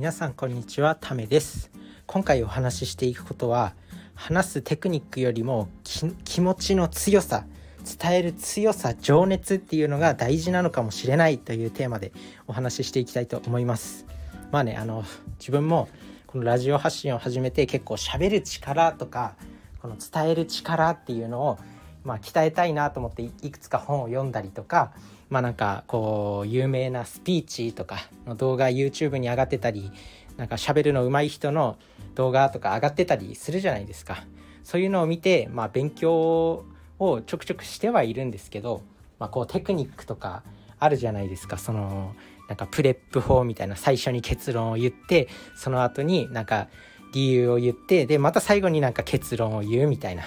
皆さんこんにちはためです。今回お話ししていくことは話すテクニックよりも気持ちの強さ伝える強さ情熱っていうのが大事なのかもしれないというテーマでお話ししていきたいと思います。まあねあの自分もこのラジオ発信を始めて結構喋る力とかこの伝える力っていうのをまあ、鍛えたいなと思っていくつか本を読んだりとかまあなんかこう有名なスピーチとかの動画 YouTube に上がってたりなんか喋るの上手い人の動画とか上がってたりするじゃないですか。そういうのを見てまあ勉強をちょくちょくしてはいるんですけど、まあ、こうテクニックとかあるじゃないですか。そのなんかプレップ法みたいな最初に結論を言ってその後になんか理由を言ってでまた最後になんか結論を言うみたいな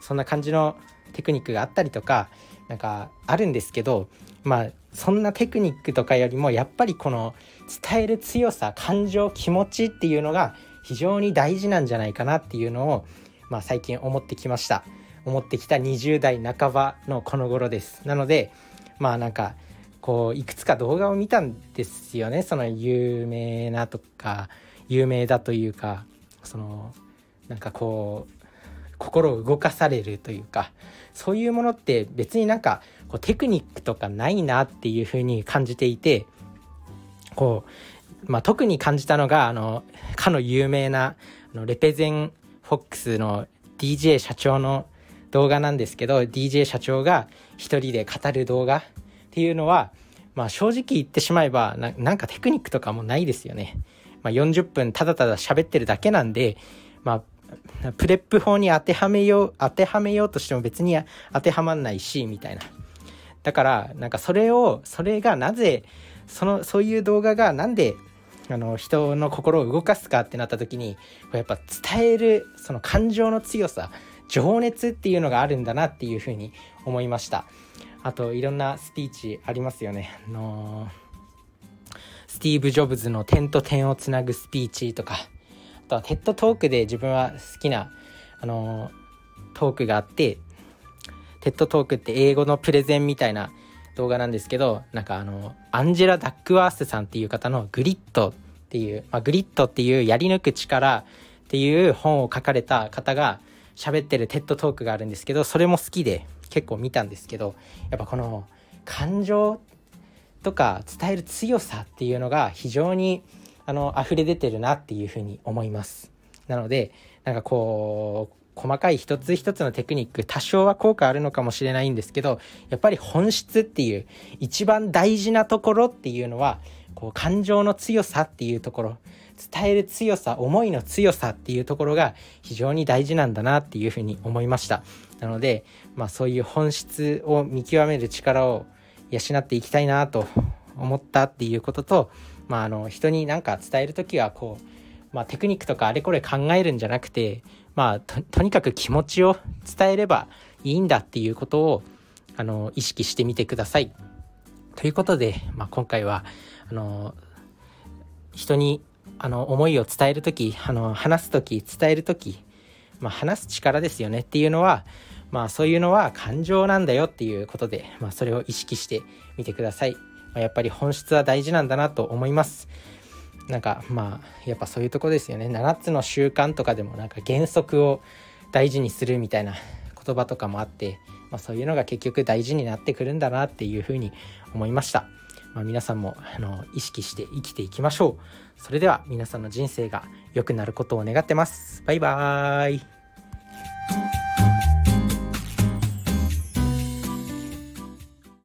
そんな感じのテクニックがあったりとかなんかあるんですけどまあそんなテクニックとかよりもやっぱりこの伝える強さ感情気持ちっていうのが非常に大事なんじゃないかなっていうのを、まあ、最近思ってきました。思ってきた20代半ばのこの頃です。なのでまあなんかこういくつか動画を見たんですよね。その有名なとか有名だというかそのなんかこう心を動かされるというかそういうものって別になんかこうテクニックとかないなっていうふうに感じていてこう、まあ、特に感じたのがあのかの有名なあのレペゼンフォックスの DJ 社長の動画なんですけど DJ 社長が一人で語る動画っていうのは、まあ、正直言ってしまえばなんかテクニックとかもないですよね。まあ、40分ただただ喋ってるだけなんで、まあ、プレップ法に当てはめよう、当てはめようとしても別に当てはまんないし、みたいな。だから、なんかそれを、それがなぜ、その、そういう動画がなんで、あの、人の心を動かすかってなった時に、やっぱ伝える、その感情の強さ、情熱っていうのがあるんだなっていうふうに思いました。あと、いろんなスピーチありますよね。あのスティーブ・ジョブズの点と点をつなぐスピーチとか、と TED Talk で自分は好きな、あのトークがあって、 TED Talk って英語のプレゼンみたいな動画なんですけど、なんかあの、アンジェラ・ダックワースさんっていう方の GRIT っていう、まあ、 GRIT っていうやり抜く力っていう本を書かれた方が喋ってる TED Talk があるんですけど、それも好きで結構見たんですけど、やっぱこの感情とか伝える強さっていうのが非常にあの溢れ出てるなっていうふうに思います。なのでなんかこう細かい一つ一つのテクニック多少は効果あるのかもしれないんですけどやっぱり本質っていう一番大事なところっていうのはこう感情の強さっていうところ伝える強さ思いの強さっていうところが非常に大事なんだなっていうふうに思いました。なので、まあ、そういう本質を見極める力を養っていきたいなと思ったっていうこととまあ、あの人に何か伝える時はこう、まあ、テクニックとかあれこれ考えるんじゃなくて、まあ、とにかく気持ちを伝えればいいんだっていうことをあの意識してみてください。ということで、まあ、今回はあの人にあの思いを伝える時あの話す時伝える時、まあ、話す力ですよねっていうのはまあそういうのは感情なんだよっていうことで、まあ、それを意識してみてください。やっぱり本質は大事なんだなと思います。なんかまあやっぱそういうとこですよね。7つの習慣とかでもなんか原則を大事にするみたいな言葉とかもあって、まあ、そういうのが結局大事になってくるんだなっていうふうに思いました、まあ、皆さんもあの意識して生きていきましょう。それでは皆さんの人生が良くなることを願ってます。バイバーイ。